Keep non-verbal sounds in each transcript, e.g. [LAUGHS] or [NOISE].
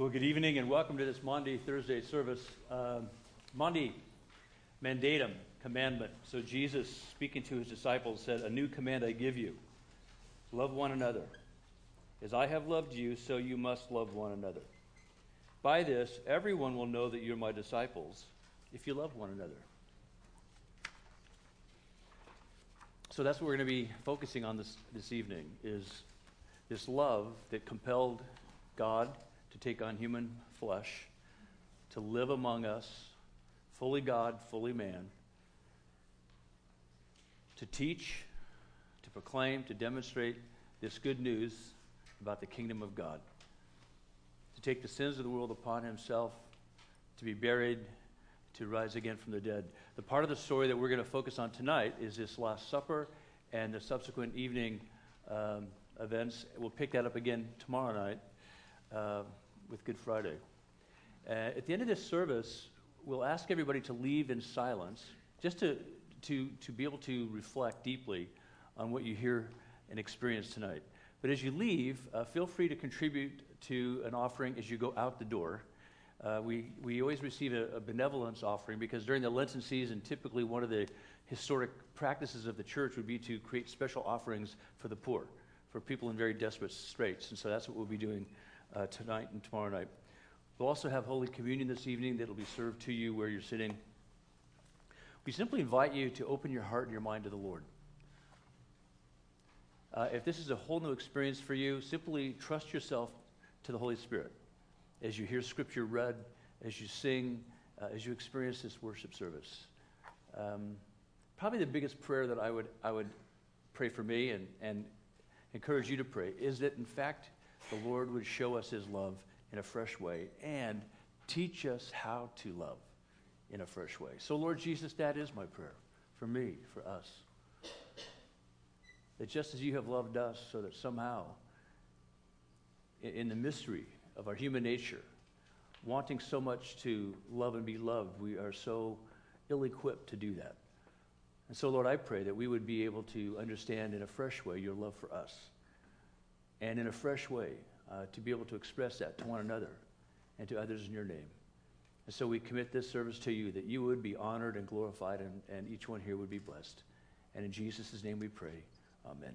Well, good evening and welcome to this Maundy Thursday service. Um, Maundy mandatum, commandment. So Jesus, speaking to his disciples, said, A new command I give you love one another. As I have loved you, so you must love one another. By this, everyone will know that you're my disciples if you love one another. So that's what we're going to be focusing on this, this evening is this love that compelled God to take on human flesh, to live among us, fully God, fully man, to teach, to proclaim, to demonstrate this good news about the kingdom of God, to take the sins of the world upon himself, to be buried, to rise again from the dead. The part of the story that we're going to focus on tonight is this Last Supper and the subsequent evening um, events. We'll pick that up again tomorrow night uh, with Good Friday. Uh, at the end of this service, we'll ask everybody to leave in silence, just to, to, to be able to reflect deeply on what you hear and experience tonight. But as you leave, uh, feel free to contribute to an offering as you go out the door. Uh, we, we always receive a, a, benevolence offering because during the Lenten season, typically one of the historic practices of the church would be to create special offerings for the poor, for people in very desperate straits. And so that's what we'll be doing uh, tonight and tomorrow night. We'll also have Holy Communion this evening that'll be served to you where you're sitting. We simply invite you to open your heart and your mind to the Lord. Uh, if this is a whole new experience for you, simply trust yourself to the Holy Spirit as you hear Scripture read, as you sing, uh, as you experience this worship service. Um, probably the biggest prayer that I would, I would pray for me and, and encourage you to pray is that, in fact, the Lord would show us his love in a fresh way and teach us how to love in a fresh way. So, Lord Jesus, that is my prayer for me, for us. That just as you have loved us, so that somehow, in the mystery of our human nature, wanting so much to love and be loved, we are so ill equipped to do that. And so, Lord, I pray that we would be able to understand in a fresh way your love for us and in a fresh way uh, to be able to express that to one another and to others in your name. And so we commit this service to you that you would be honored and glorified and, and each one here would be blessed. And in Jesus' name we pray. Amen.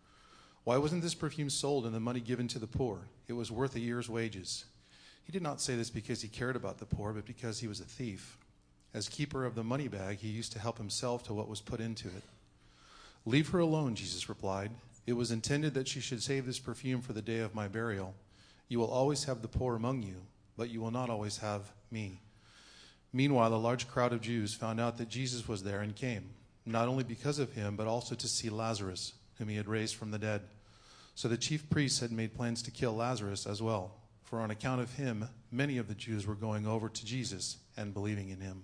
Why wasn't this perfume sold and the money given to the poor? It was worth a year's wages. He did not say this because he cared about the poor, but because he was a thief. As keeper of the money bag, he used to help himself to what was put into it. Leave her alone, Jesus replied. It was intended that she should save this perfume for the day of my burial. You will always have the poor among you, but you will not always have me. Meanwhile, a large crowd of Jews found out that Jesus was there and came, not only because of him, but also to see Lazarus, whom he had raised from the dead. So the chief priests had made plans to kill Lazarus as well, for on account of him, many of the Jews were going over to Jesus and believing in him.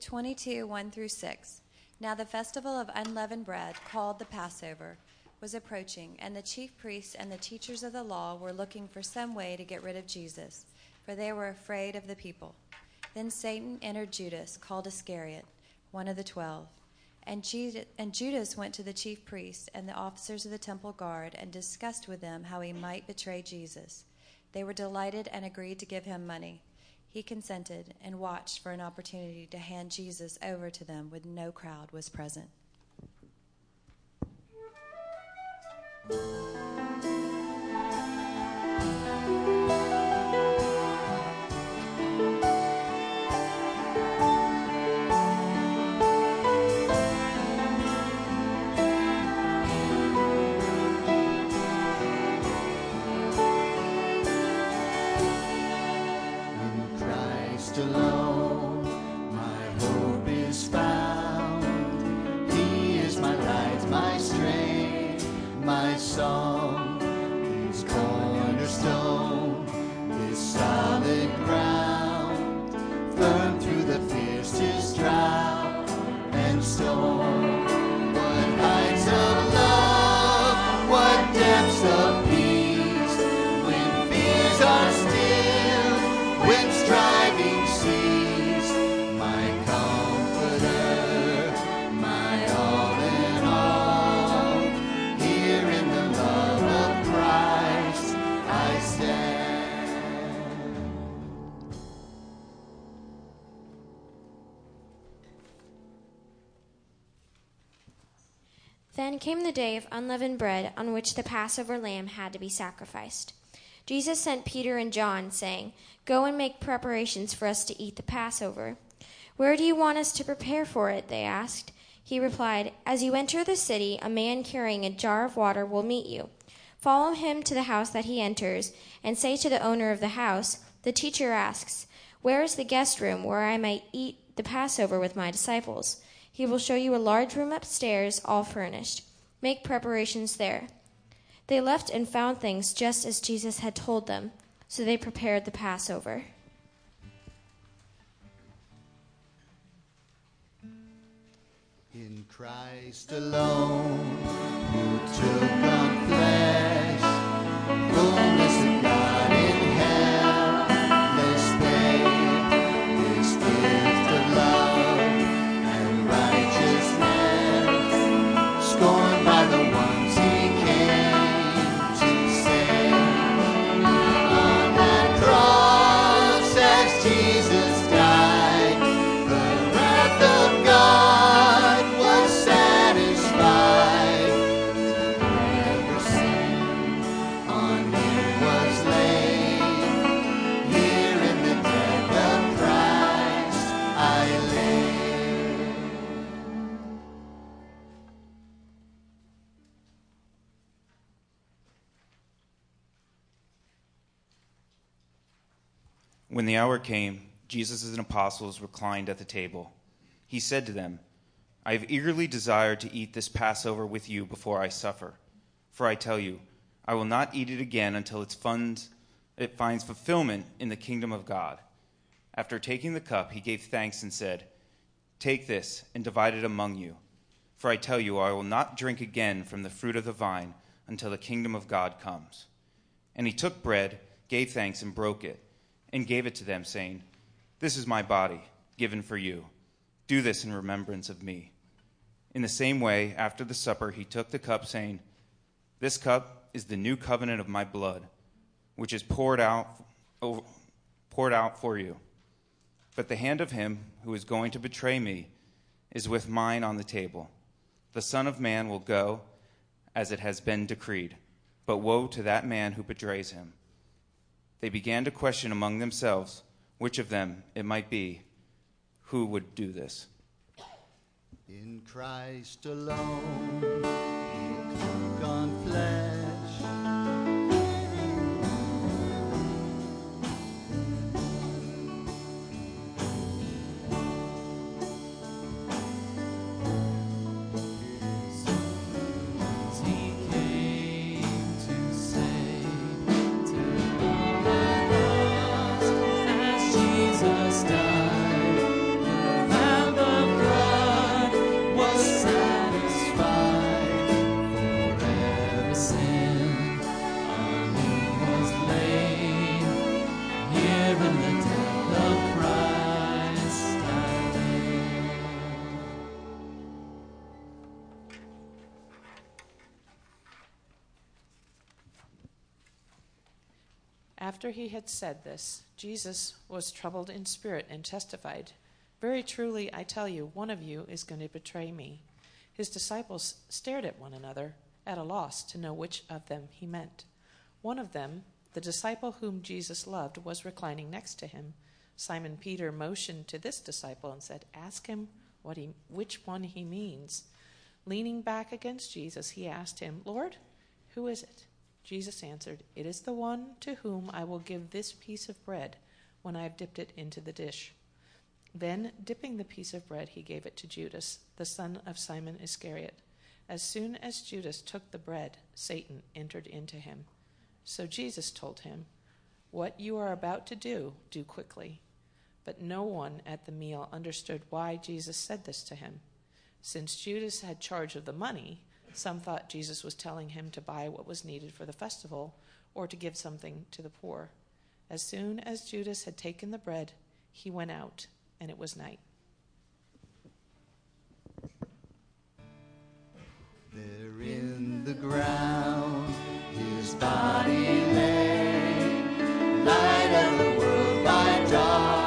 22, 1 through 6. Now the festival of unleavened bread, called the Passover, was approaching, and the chief priests and the teachers of the law were looking for some way to get rid of Jesus, for they were afraid of the people. Then Satan entered Judas, called Iscariot, one of the twelve. And Judas went to the chief priests and the officers of the temple guard and discussed with them how he might betray Jesus. They were delighted and agreed to give him money. He consented and watched for an opportunity to hand Jesus over to them when no crowd was present. Then came the day of unleavened bread on which the Passover lamb had to be sacrificed. Jesus sent Peter and John, saying, Go and make preparations for us to eat the Passover. Where do you want us to prepare for it? They asked. He replied, As you enter the city, a man carrying a jar of water will meet you. Follow him to the house that he enters, and say to the owner of the house, The teacher asks, Where is the guest room where I may eat the Passover with my disciples? He will show you a large room upstairs, all furnished. Make preparations there. They left and found things just as Jesus had told them, so they prepared the Passover. In Christ alone, who took on flesh, fullness When the hour came, Jesus and apostles reclined at the table. He said to them, I have eagerly desired to eat this Passover with you before I suffer. For I tell you, I will not eat it again until its funds, it finds fulfillment in the kingdom of God. After taking the cup, he gave thanks and said, Take this and divide it among you. For I tell you, I will not drink again from the fruit of the vine until the kingdom of God comes. And he took bread, gave thanks, and broke it, and gave it to them, saying, This is my body, given for you. Do this in remembrance of me. In the same way, after the supper, he took the cup, saying, This cup is the new covenant of my blood, which is poured out, over, poured out for you. But the hand of him who is going to betray me is with mine on the table. The Son of Man will go as it has been decreed, but woe to that man who betrays him. They began to question among themselves which of them it might be who would do this. In Christ alone, After he had said this, Jesus was troubled in spirit and testified, Very truly, I tell you, one of you is going to betray me. His disciples stared at one another, at a loss to know which of them he meant. One of them, the disciple whom Jesus loved, was reclining next to him. Simon Peter motioned to this disciple and said, Ask him what he, which one he means. Leaning back against Jesus, he asked him, Lord, who is it? Jesus answered, It is the one to whom I will give this piece of bread when I have dipped it into the dish. Then, dipping the piece of bread, he gave it to Judas, the son of Simon Iscariot. As soon as Judas took the bread, Satan entered into him. So Jesus told him, What you are about to do, do quickly. But no one at the meal understood why Jesus said this to him. Since Judas had charge of the money, some thought Jesus was telling him to buy what was needed for the festival or to give something to the poor. As soon as Judas had taken the bread, he went out, and it was night. There in the ground, his body lay, light of the world by darkness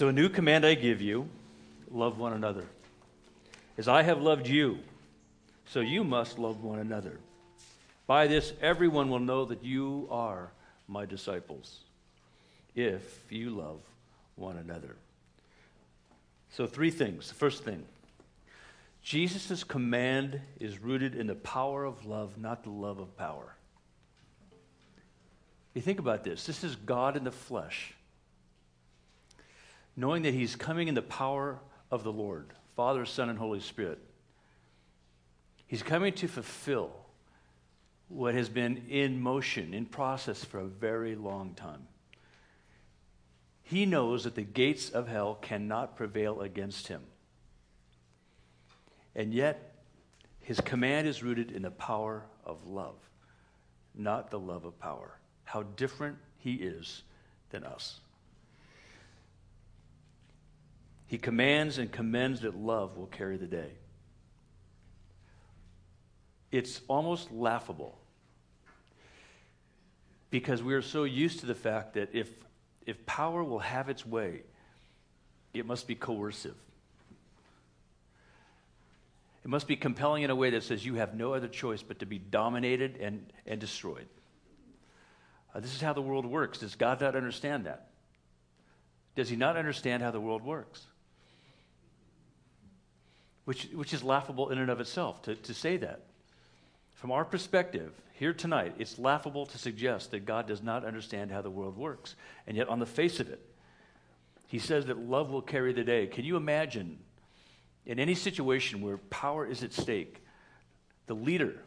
So, a new command I give you love one another. As I have loved you, so you must love one another. By this, everyone will know that you are my disciples, if you love one another. So, three things. The first thing Jesus' command is rooted in the power of love, not the love of power. You think about this this is God in the flesh knowing that he's coming in the power of the Lord, Father, Son, and Holy Spirit. He's coming to fulfill what has been in motion, in process for a very long time. He knows that the gates of hell cannot prevail against him. And yet, his command is rooted in the power of love, not the love of power. How different he is than us. He commands and commends that love will carry the day. It's almost laughable because we are so used to the fact that if, if power will have its way, it must be coercive. It must be compelling in a way that says you have no other choice but to be dominated and, and destroyed. Uh, this is how the world works. Does God not understand that? Does he not understand how the world works? Which, which is laughable in and of itself to, to say that. From our perspective, here tonight, it's laughable to suggest that God does not understand how the world works. And yet, on the face of it, he says that love will carry the day. Can you imagine, in any situation where power is at stake, the leader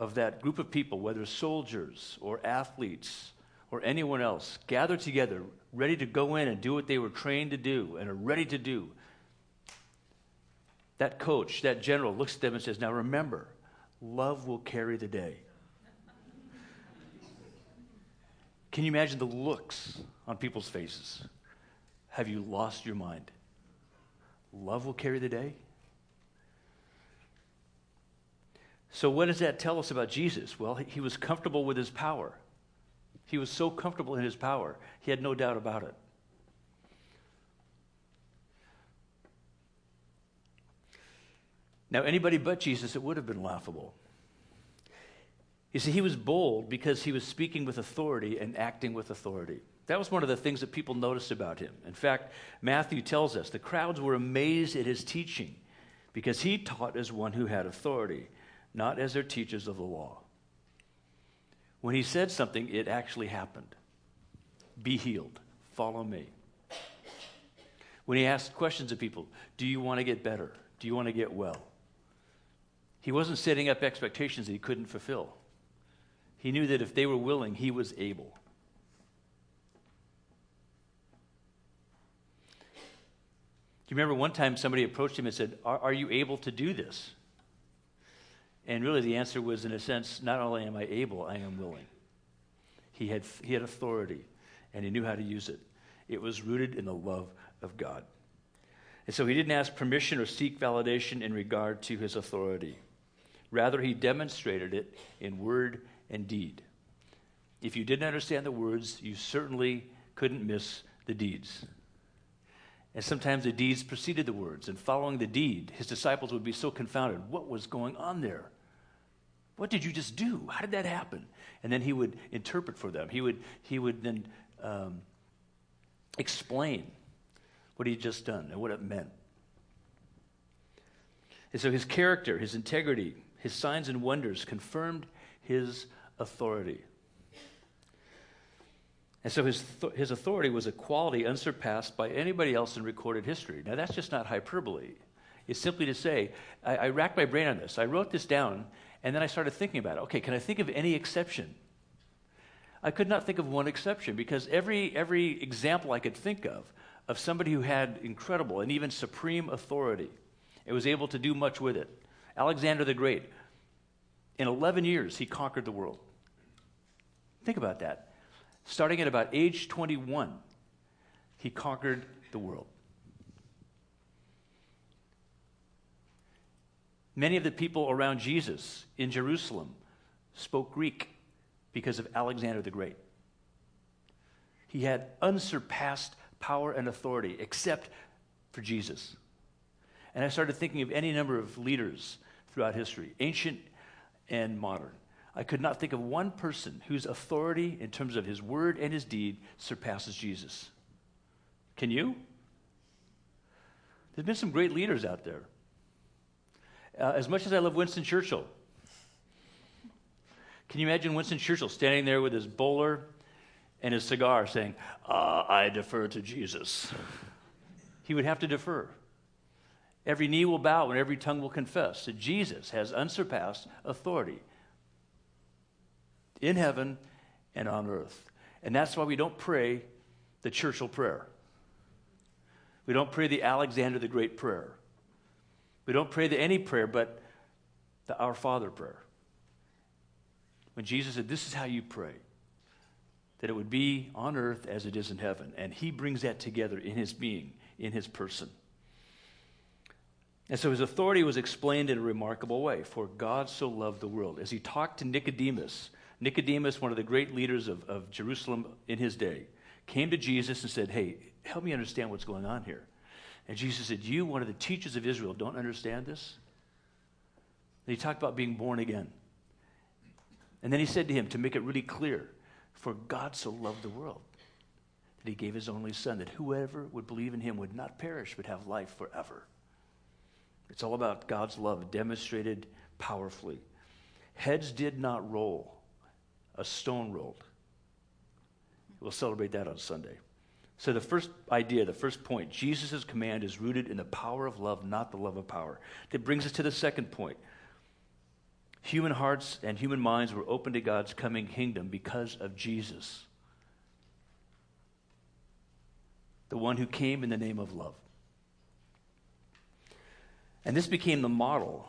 of that group of people, whether soldiers or athletes or anyone else, gather together, ready to go in and do what they were trained to do and are ready to do? That coach, that general, looks at them and says, Now remember, love will carry the day. Can you imagine the looks on people's faces? Have you lost your mind? Love will carry the day? So, what does that tell us about Jesus? Well, he was comfortable with his power. He was so comfortable in his power, he had no doubt about it. Now, anybody but Jesus, it would have been laughable. You see, he was bold because he was speaking with authority and acting with authority. That was one of the things that people noticed about him. In fact, Matthew tells us the crowds were amazed at his teaching because he taught as one who had authority, not as their teachers of the law. When he said something, it actually happened. Be healed. Follow me. When he asked questions of people, do you want to get better? Do you want to get well? He wasn't setting up expectations that he couldn't fulfill. He knew that if they were willing, he was able. Do you remember one time somebody approached him and said, Are, are you able to do this? And really, the answer was, in a sense, not only am I able, I am willing. He had, he had authority, and he knew how to use it. It was rooted in the love of God. And so he didn't ask permission or seek validation in regard to his authority. Rather, he demonstrated it in word and deed. If you didn't understand the words, you certainly couldn't miss the deeds. And sometimes the deeds preceded the words, and following the deed, his disciples would be so confounded. What was going on there? What did you just do? How did that happen? And then he would interpret for them. He would, he would then um, explain what he had just done and what it meant. And so his character, his integrity, his signs and wonders confirmed his authority. And so his, th- his authority was a quality unsurpassed by anybody else in recorded history. Now, that's just not hyperbole. It's simply to say, I, I racked my brain on this. I wrote this down, and then I started thinking about it. Okay, can I think of any exception? I could not think of one exception because every, every example I could think of, of somebody who had incredible and even supreme authority, and was able to do much with it. Alexander the Great, in 11 years, he conquered the world. Think about that. Starting at about age 21, he conquered the world. Many of the people around Jesus in Jerusalem spoke Greek because of Alexander the Great. He had unsurpassed power and authority except for Jesus. And I started thinking of any number of leaders throughout history, ancient and modern. I could not think of one person whose authority in terms of his word and his deed surpasses Jesus. Can you? There's been some great leaders out there. Uh, as much as I love Winston Churchill, can you imagine Winston Churchill standing there with his bowler and his cigar saying, uh, I defer to Jesus? He would have to defer. Every knee will bow and every tongue will confess that Jesus has unsurpassed authority in heaven and on earth. And that's why we don't pray the Churchill prayer. We don't pray the Alexander the Great prayer. We don't pray the any prayer but the Our Father prayer. When Jesus said, This is how you pray, that it would be on earth as it is in heaven. And he brings that together in his being, in his person. And so his authority was explained in a remarkable way. For God so loved the world. As he talked to Nicodemus, Nicodemus, one of the great leaders of, of Jerusalem in his day, came to Jesus and said, Hey, help me understand what's going on here. And Jesus said, You, one of the teachers of Israel, don't understand this? And he talked about being born again. And then he said to him, to make it really clear, For God so loved the world that he gave his only son, that whoever would believe in him would not perish but have life forever. It's all about God's love demonstrated powerfully. Heads did not roll, a stone rolled. We'll celebrate that on Sunday. So, the first idea, the first point, Jesus' command is rooted in the power of love, not the love of power. That brings us to the second point. Human hearts and human minds were open to God's coming kingdom because of Jesus, the one who came in the name of love. And this became the model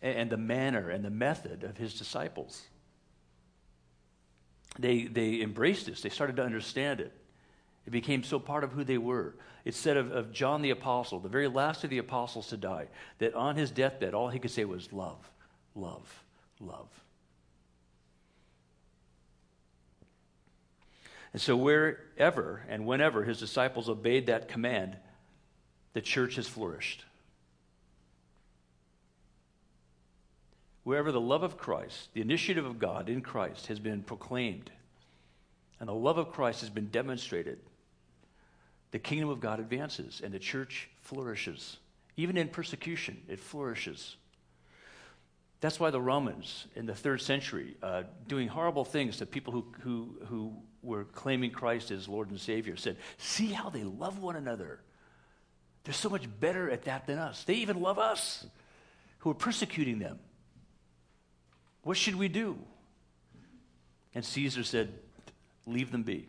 and the manner and the method of his disciples. They, they embraced this, they started to understand it. It became so part of who they were. It said of, of John the Apostle, the very last of the apostles to die, that on his deathbed, all he could say was love, love, love. And so, wherever and whenever his disciples obeyed that command, the church has flourished. Wherever the love of Christ, the initiative of God in Christ, has been proclaimed, and the love of Christ has been demonstrated, the kingdom of God advances and the church flourishes. Even in persecution, it flourishes. That's why the Romans in the third century, uh, doing horrible things to people who, who, who were claiming Christ as Lord and Savior, said, See how they love one another. They're so much better at that than us. They even love us who are persecuting them. What should we do? And Caesar said, Leave them be.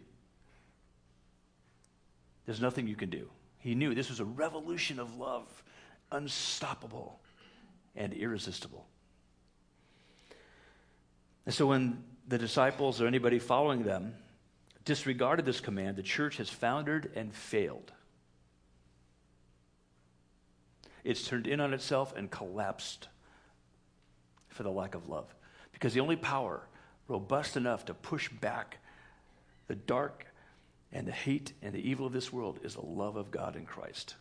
There's nothing you can do. He knew this was a revolution of love, unstoppable and irresistible. And so when the disciples or anybody following them disregarded this command, the church has foundered and failed. It's turned in on itself and collapsed for the lack of love. Because the only power robust enough to push back the dark and the hate and the evil of this world is the love of God in Christ.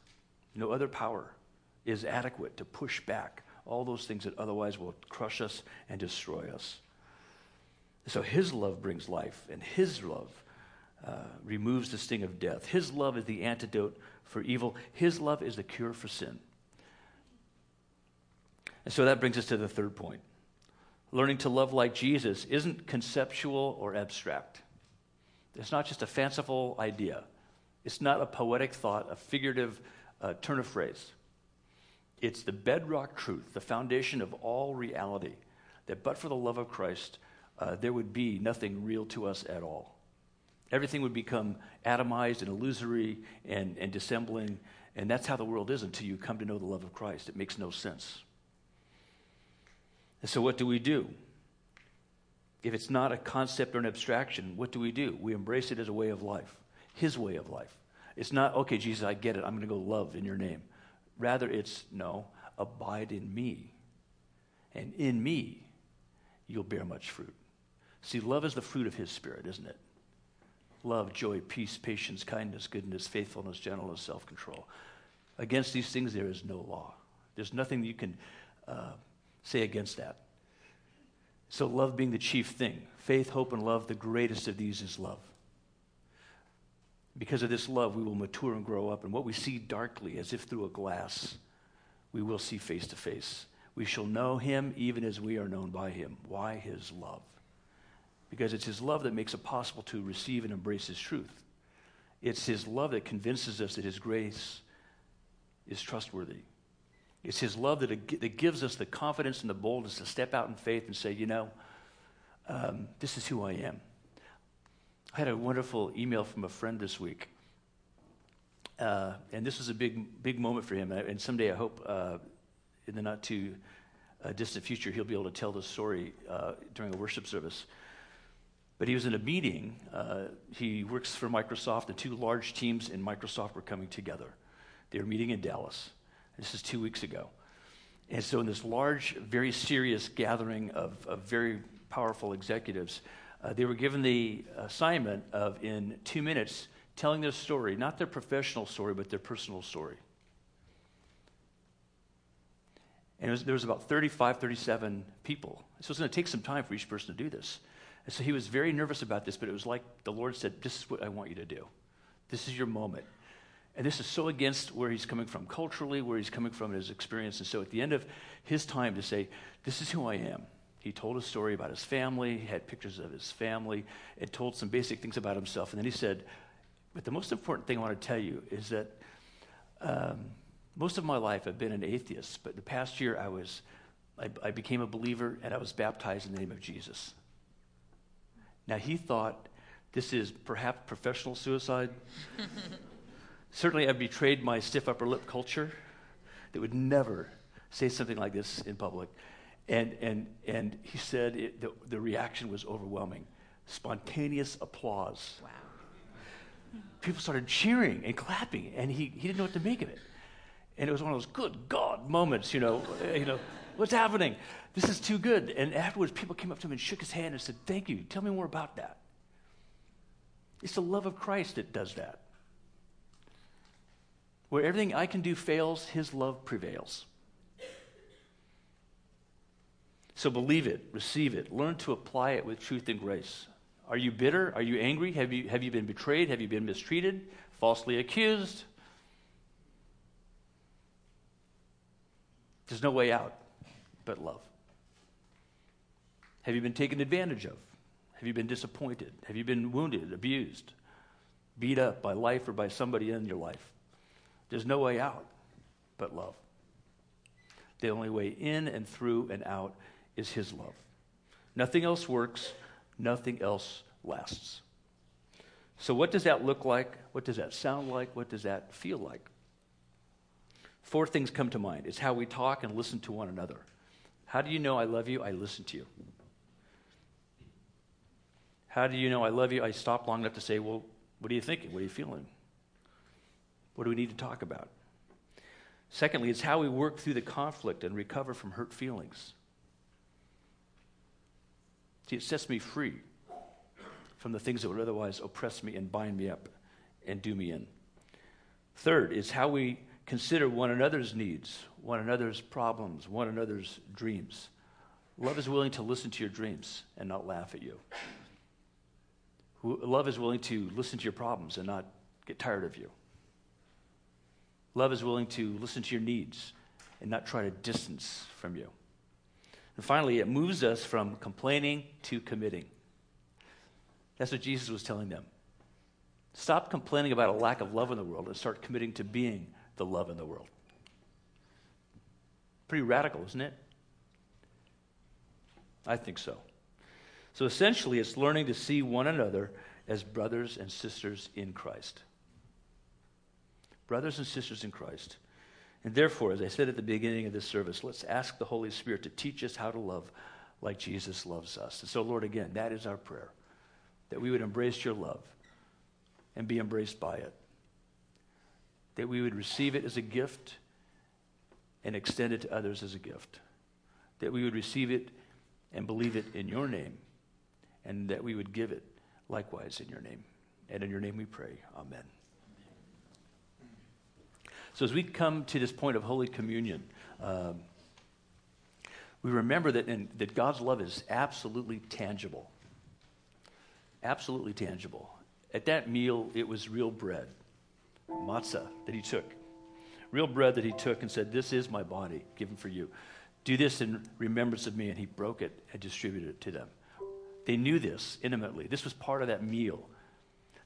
No other power is adequate to push back all those things that otherwise will crush us and destroy us. So his love brings life, and his love uh, removes the sting of death. His love is the antidote for evil, his love is the cure for sin. And so that brings us to the third point. Learning to love like Jesus isn't conceptual or abstract. It's not just a fanciful idea. It's not a poetic thought, a figurative uh, turn of phrase. It's the bedrock truth, the foundation of all reality, that but for the love of Christ, uh, there would be nothing real to us at all. Everything would become atomized and illusory and, and dissembling, and that's how the world is until you come to know the love of Christ. It makes no sense. And so, what do we do? If it's not a concept or an abstraction, what do we do? We embrace it as a way of life, His way of life. It's not, okay, Jesus, I get it. I'm going to go love in your name. Rather, it's, no, abide in me. And in me, you'll bear much fruit. See, love is the fruit of His Spirit, isn't it? Love, joy, peace, patience, kindness, goodness, faithfulness, gentleness, self control. Against these things, there is no law. There's nothing you can uh, say against that. So, love being the chief thing. Faith, hope, and love, the greatest of these is love. Because of this love, we will mature and grow up. And what we see darkly, as if through a glass, we will see face to face. We shall know him even as we are known by him. Why? His love. Because it's his love that makes it possible to receive and embrace his truth. It's his love that convinces us that his grace is trustworthy. It's His love that, that gives us the confidence and the boldness to step out in faith and say, you know, um, this is who I am. I had a wonderful email from a friend this week. Uh, and this was a big, big moment for him. And someday I hope uh, in the not too uh, distant future he'll be able to tell this story uh, during a worship service. But he was in a meeting. Uh, he works for Microsoft. The two large teams in Microsoft were coming together. They were meeting in Dallas. This is two weeks ago. And so, in this large, very serious gathering of, of very powerful executives, uh, they were given the assignment of, in two minutes, telling their story, not their professional story, but their personal story. And was, there was about 35, 37 people. So it's going to take some time for each person to do this. And so he was very nervous about this, but it was like the Lord said, This is what I want you to do. This is your moment. And this is so against where he's coming from culturally, where he's coming from in his experience. And so at the end of his time to say, This is who I am, he told a story about his family, had pictures of his family, and told some basic things about himself. And then he said, But the most important thing I want to tell you is that um, most of my life I've been an atheist, but the past year I was. I, I became a believer and I was baptized in the name of Jesus. Now, he thought this is perhaps professional suicide. [LAUGHS] Certainly, I've betrayed my stiff upper lip culture that would never say something like this in public. And, and, and he said it, the, the reaction was overwhelming spontaneous applause. Wow. People started cheering and clapping, and he, he didn't know what to make of it. And it was one of those good God moments, you know, eh, you know, what's happening? This is too good. And afterwards, people came up to him and shook his hand and said, Thank you. Tell me more about that. It's the love of Christ that does that. Where everything I can do fails, his love prevails. So believe it, receive it, learn to apply it with truth and grace. Are you bitter? Are you angry? Have you, have you been betrayed? Have you been mistreated? Falsely accused? There's no way out but love. Have you been taken advantage of? Have you been disappointed? Have you been wounded, abused, beat up by life or by somebody in your life? There's no way out but love. The only way in and through and out is His love. Nothing else works, nothing else lasts. So, what does that look like? What does that sound like? What does that feel like? Four things come to mind. It's how we talk and listen to one another. How do you know I love you? I listen to you. How do you know I love you? I stop long enough to say, Well, what are you thinking? What are you feeling? What do we need to talk about? Secondly, it's how we work through the conflict and recover from hurt feelings. See, it sets me free from the things that would otherwise oppress me and bind me up and do me in. Third is how we consider one another's needs, one another's problems, one another's dreams. Love is willing to listen to your dreams and not laugh at you. Love is willing to listen to your problems and not get tired of you. Love is willing to listen to your needs and not try to distance from you. And finally, it moves us from complaining to committing. That's what Jesus was telling them. Stop complaining about a lack of love in the world and start committing to being the love in the world. Pretty radical, isn't it? I think so. So essentially, it's learning to see one another as brothers and sisters in Christ. Brothers and sisters in Christ. And therefore, as I said at the beginning of this service, let's ask the Holy Spirit to teach us how to love like Jesus loves us. And so, Lord, again, that is our prayer that we would embrace your love and be embraced by it, that we would receive it as a gift and extend it to others as a gift, that we would receive it and believe it in your name, and that we would give it likewise in your name. And in your name we pray. Amen. So, as we come to this point of Holy Communion, um, we remember that, in, that God's love is absolutely tangible. Absolutely tangible. At that meal, it was real bread, matzah, that he took. Real bread that he took and said, This is my body given for you. Do this in remembrance of me. And he broke it and distributed it to them. They knew this intimately. This was part of that meal.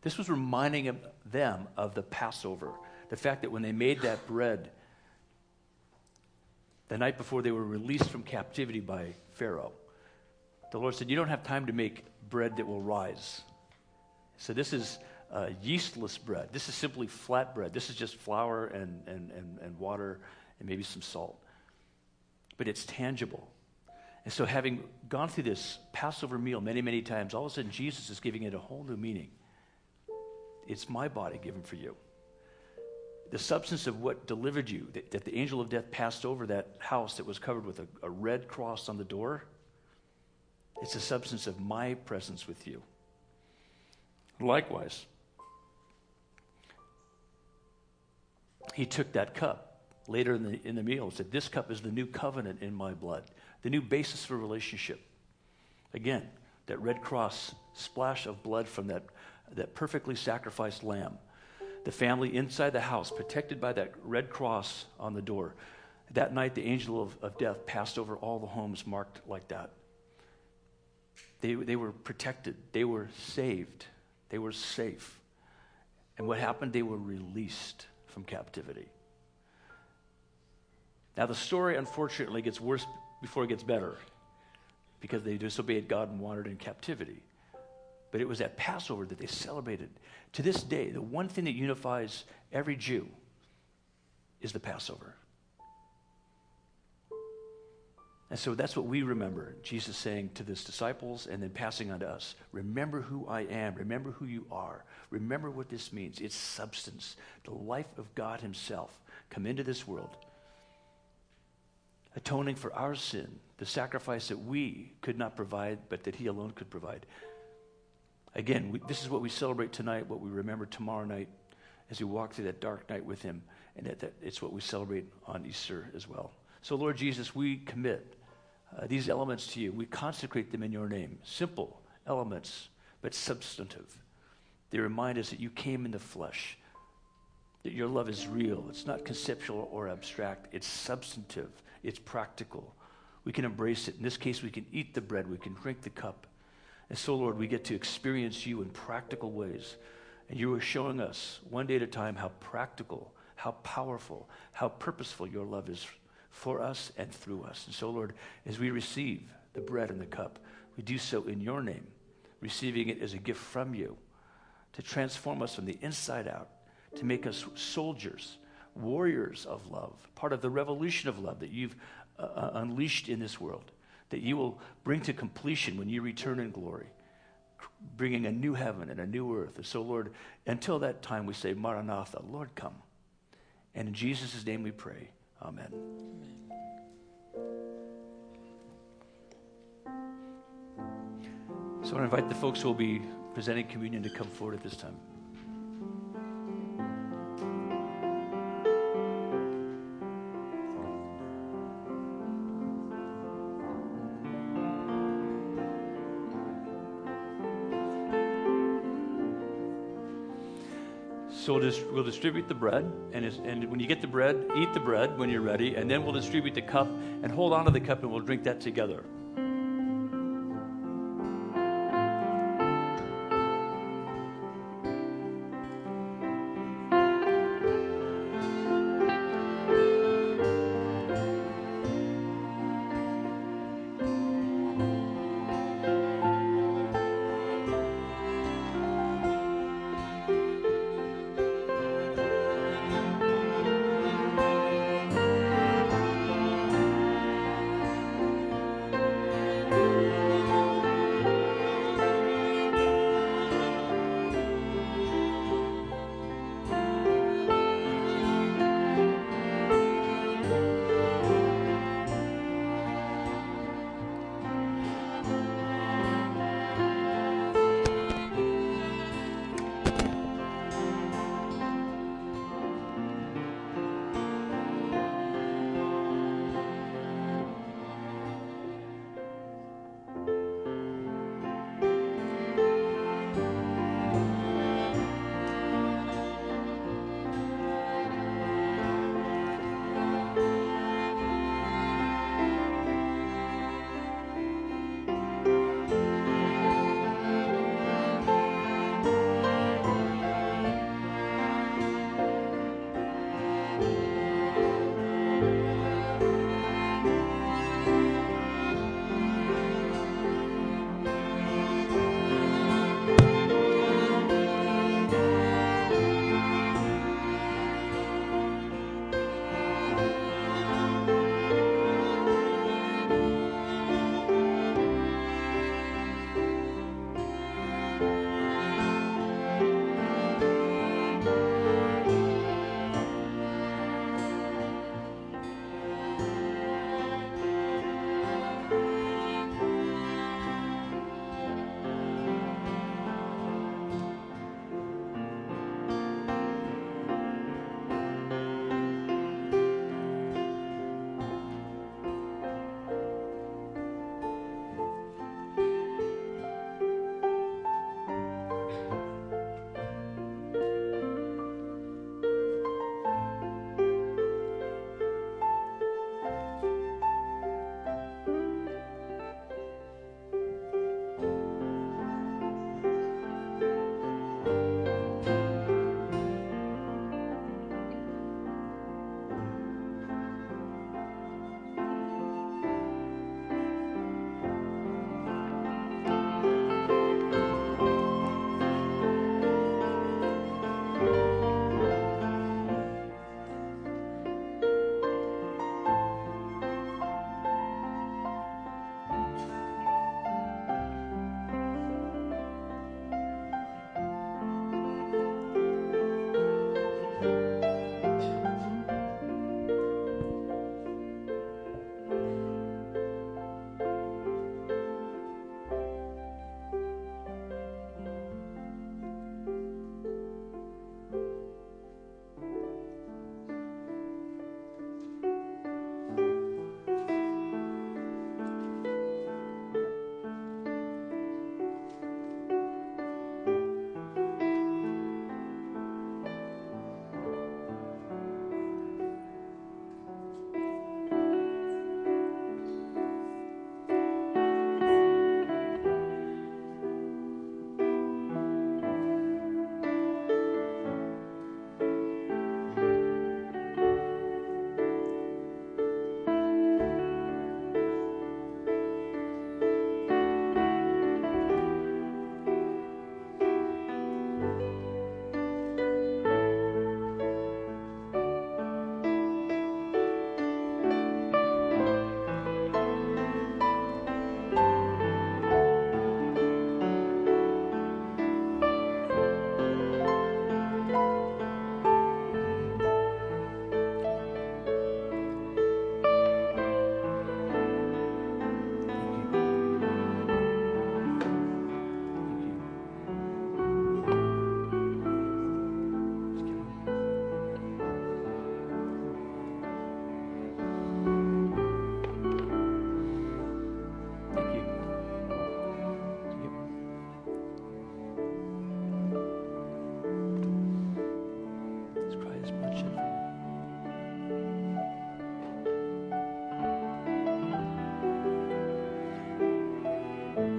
This was reminding them of the Passover. The fact that when they made that bread, the night before they were released from captivity by Pharaoh, the Lord said, You don't have time to make bread that will rise. So this is uh, yeastless bread. This is simply flat bread. This is just flour and, and, and, and water and maybe some salt. But it's tangible. And so, having gone through this Passover meal many, many times, all of a sudden Jesus is giving it a whole new meaning. It's my body given for you. The substance of what delivered you, that, that the angel of death passed over that house that was covered with a, a red cross on the door, it's the substance of my presence with you. Likewise, he took that cup later in the, in the meal and said, This cup is the new covenant in my blood the new basis for relationship. Again, that red cross splash of blood from that, that perfectly sacrificed lamb. The family inside the house, protected by that red cross on the door. That night, the angel of, of death passed over all the homes marked like that. They, they were protected, they were saved, they were safe. And what happened? They were released from captivity. Now, the story unfortunately gets worse before it gets better because they disobeyed God and wandered in captivity. But it was at Passover that they celebrated. To this day, the one thing that unifies every Jew is the Passover. And so that's what we remember Jesus saying to his disciples and then passing on to us. Remember who I am. Remember who you are. Remember what this means. It's substance, the life of God Himself come into this world atoning for our sin, the sacrifice that we could not provide, but that He alone could provide. Again, we, this is what we celebrate tonight, what we remember tomorrow night as we walk through that dark night with Him, and that, that it's what we celebrate on Easter as well. So, Lord Jesus, we commit uh, these elements to you. We consecrate them in your name. Simple elements, but substantive. They remind us that you came in the flesh, that your love is real. It's not conceptual or abstract, it's substantive. It's practical. We can embrace it. In this case, we can eat the bread, we can drink the cup. And so, Lord, we get to experience you in practical ways. And you are showing us one day at a time how practical, how powerful, how purposeful your love is for us and through us. And so, Lord, as we receive the bread and the cup, we do so in your name, receiving it as a gift from you to transform us from the inside out, to make us soldiers, warriors of love, part of the revolution of love that you've uh, uh, unleashed in this world, that you will bring to completion when you return in glory, bringing a new heaven and a new earth. And so, Lord, until that time, we say, Maranatha, Lord, come. And in Jesus' name we pray. Amen. So I want to invite the folks who will be presenting communion to come forward at this time. So we'll, just, we'll distribute the bread, and, and when you get the bread, eat the bread when you're ready, and then we'll distribute the cup, and hold on to the cup, and we'll drink that together.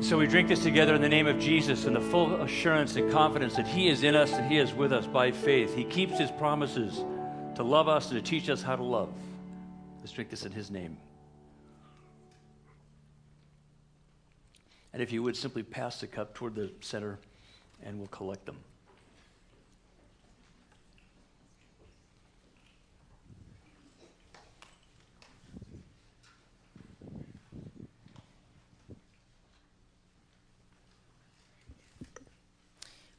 So we drink this together in the name of Jesus in the full assurance and confidence that He is in us and He is with us by faith. He keeps His promises to love us and to teach us how to love. Let's drink this in His name. And if you would simply pass the cup toward the center and we'll collect them.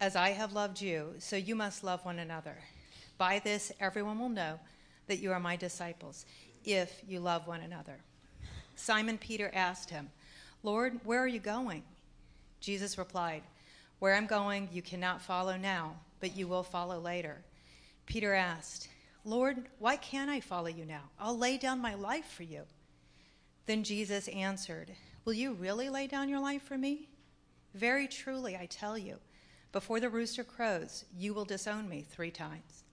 As I have loved you, so you must love one another. By this, everyone will know that you are my disciples, if you love one another. Simon Peter asked him, Lord, where are you going? Jesus replied, Where I'm going, you cannot follow now, but you will follow later. Peter asked, Lord, why can't I follow you now? I'll lay down my life for you. Then Jesus answered, Will you really lay down your life for me? Very truly, I tell you, before the rooster crows, you will disown me three times.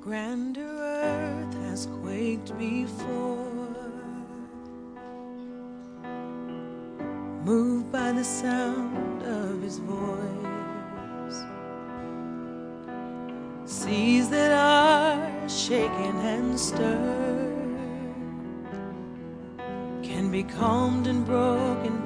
Grander earth has quaked before, moved by the sound of his voice. Seas that are shaken and stirred can be calmed and broken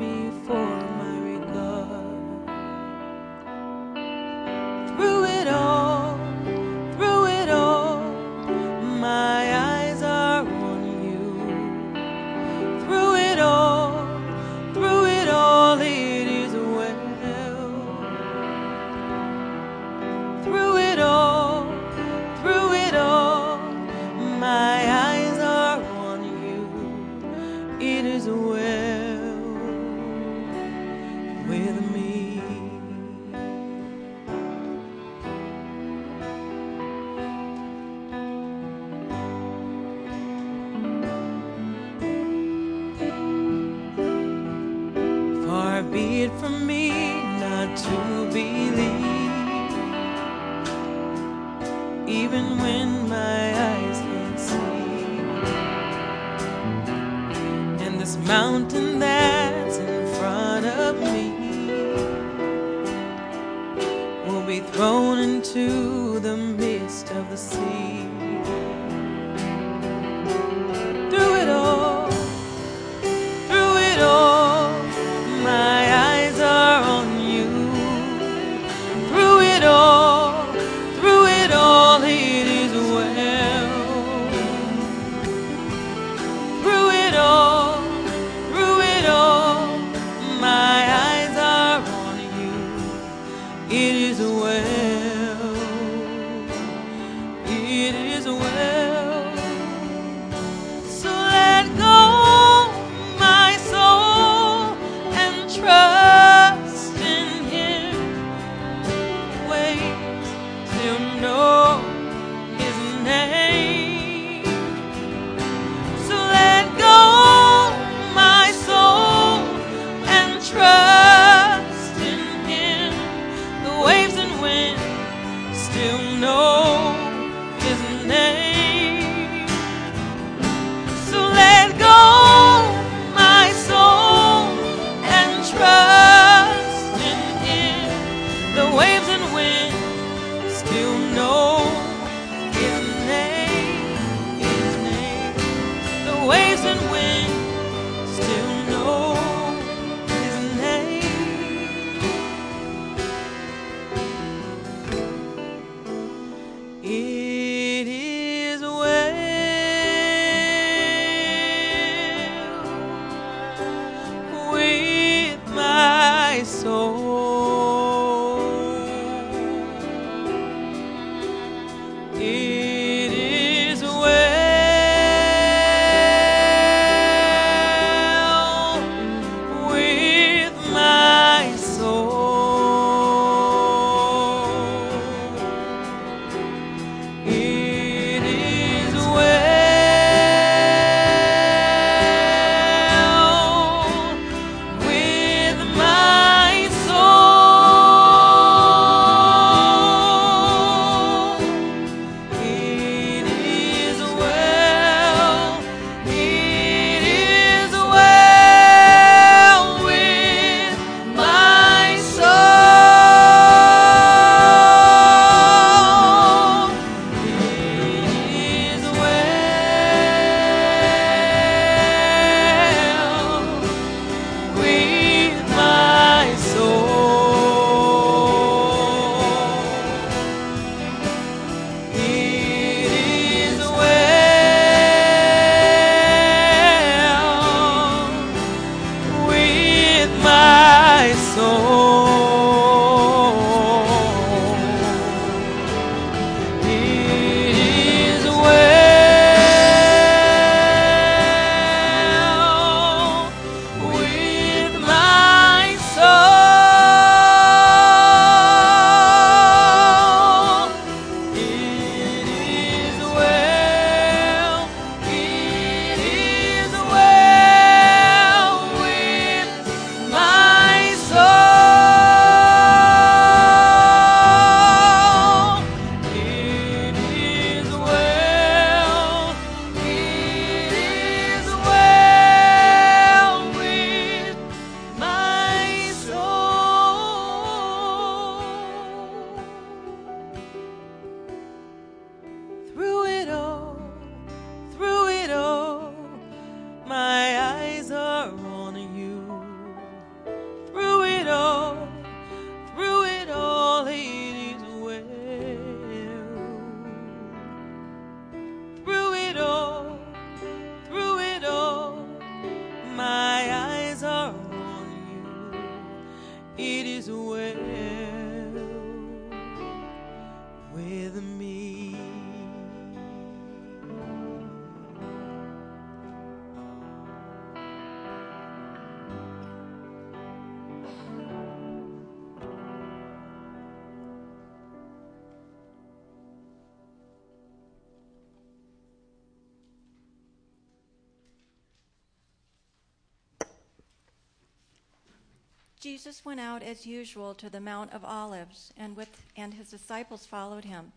Jesus went out as usual to the Mount of Olives, and, with, and his disciples followed him.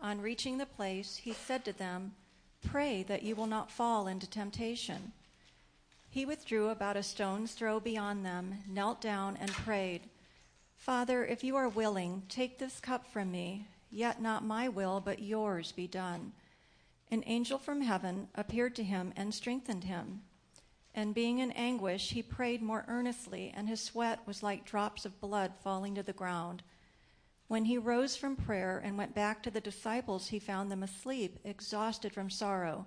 On reaching the place, he said to them, Pray that you will not fall into temptation. He withdrew about a stone's throw beyond them, knelt down, and prayed, Father, if you are willing, take this cup from me, yet not my will, but yours be done. An angel from heaven appeared to him and strengthened him. And being in anguish, he prayed more earnestly, and his sweat was like drops of blood falling to the ground. When he rose from prayer and went back to the disciples, he found them asleep, exhausted from sorrow.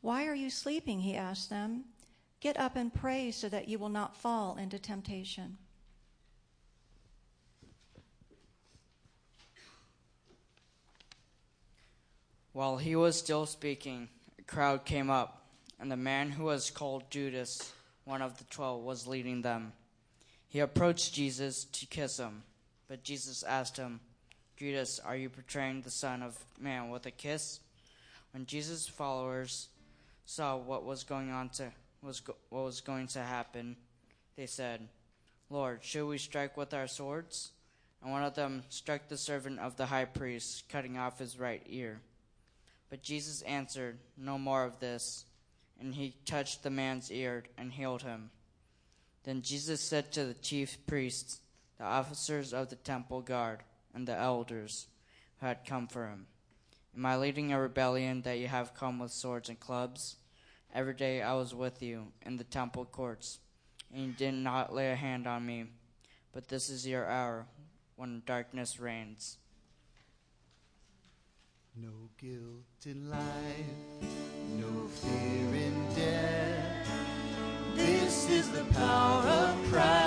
Why are you sleeping? He asked them. Get up and pray so that you will not fall into temptation. While he was still speaking, a crowd came up, and the man who was called Judas, one of the twelve, was leading them. He approached Jesus to kiss him, but Jesus asked him, Judas, are you betraying the Son of Man with a kiss? When Jesus' followers saw what was going on to was go- what was going to happen, they said, "Lord, should we strike with our swords?" And one of them struck the servant of the high priest, cutting off his right ear. But Jesus answered, No more of this. And he touched the man's ear and healed him. Then Jesus said to the chief priests, the officers of the temple guard, and the elders who had come for him, Am I leading a rebellion that you have come with swords and clubs? Every day I was with you in the temple courts, and you did not lay a hand on me. But this is your hour when darkness reigns. No guilt in life, no fear in death. This is the power of Christ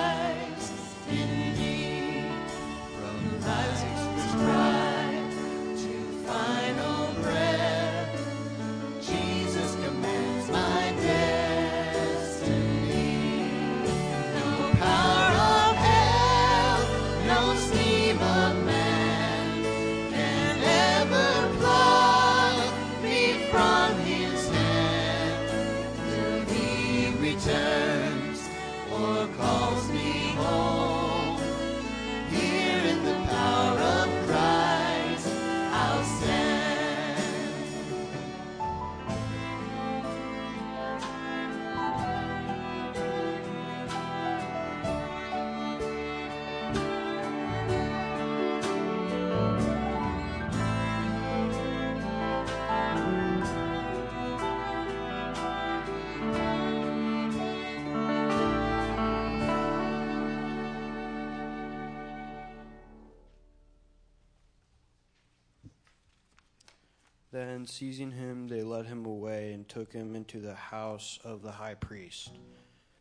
Then, seizing him, they led him away and took him into the house of the high priest.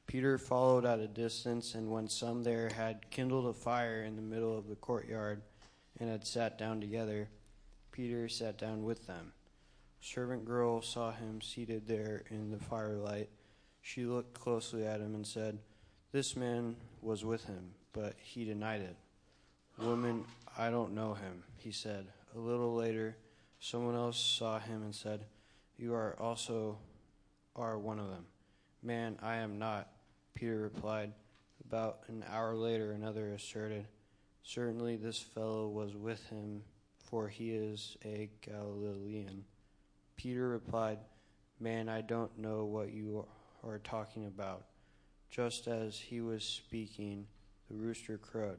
Peter followed at a distance, and when some there had kindled a fire in the middle of the courtyard and had sat down together, Peter sat down with them. A servant girl saw him seated there in the firelight. She looked closely at him and said, This man was with him, but he denied it. Woman, I don't know him, he said. A little later, someone else saw him and said, You are also are one of them. Man, I am not, Peter replied. About an hour later, another asserted, Certainly this fellow was with him, for he is a Galilean. Peter replied, Man, I don't know what you are talking about. Just as he was speaking, the rooster crowed.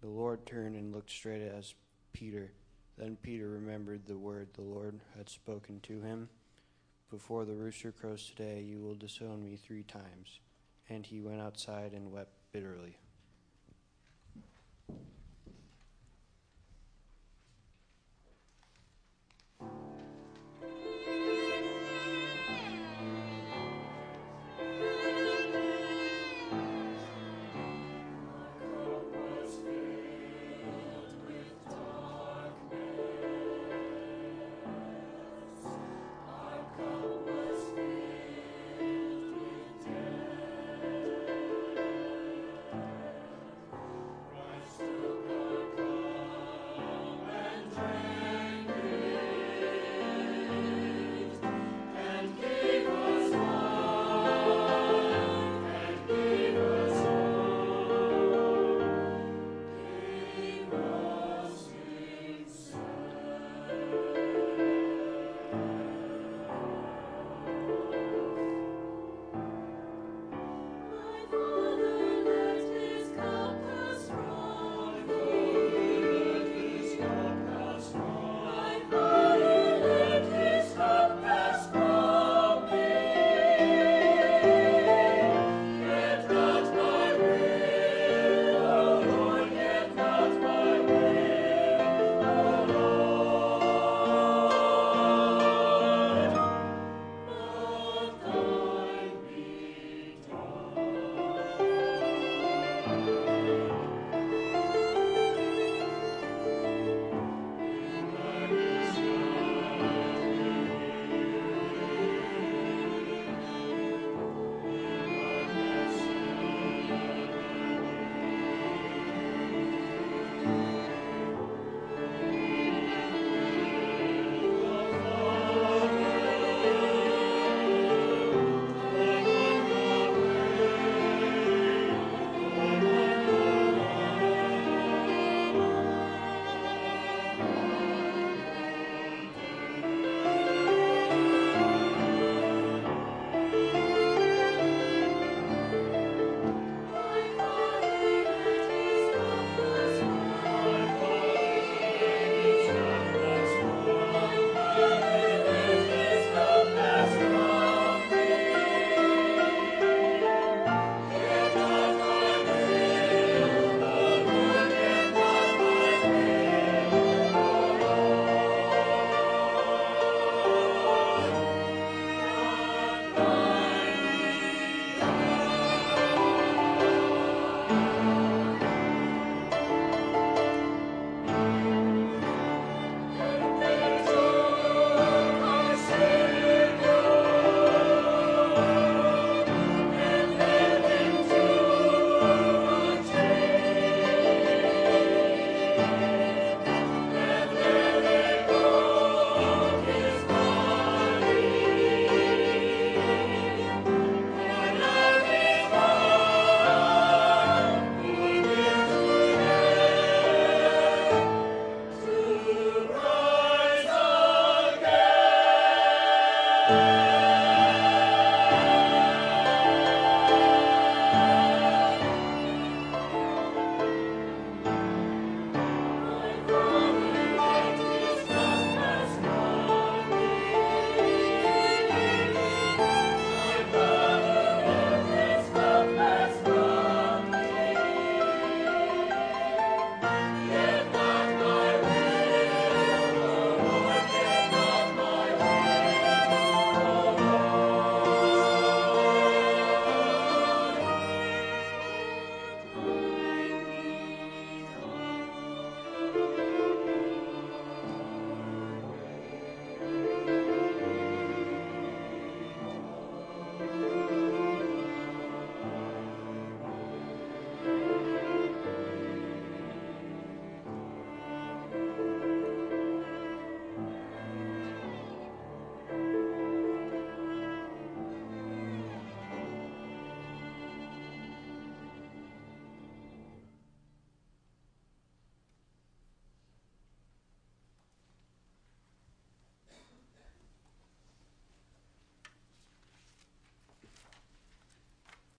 The Lord turned and looked straight at Peter. Then Peter remembered the word the Lord had spoken to him Before the rooster crows today, you will disown me three times. And he went outside and wept bitterly.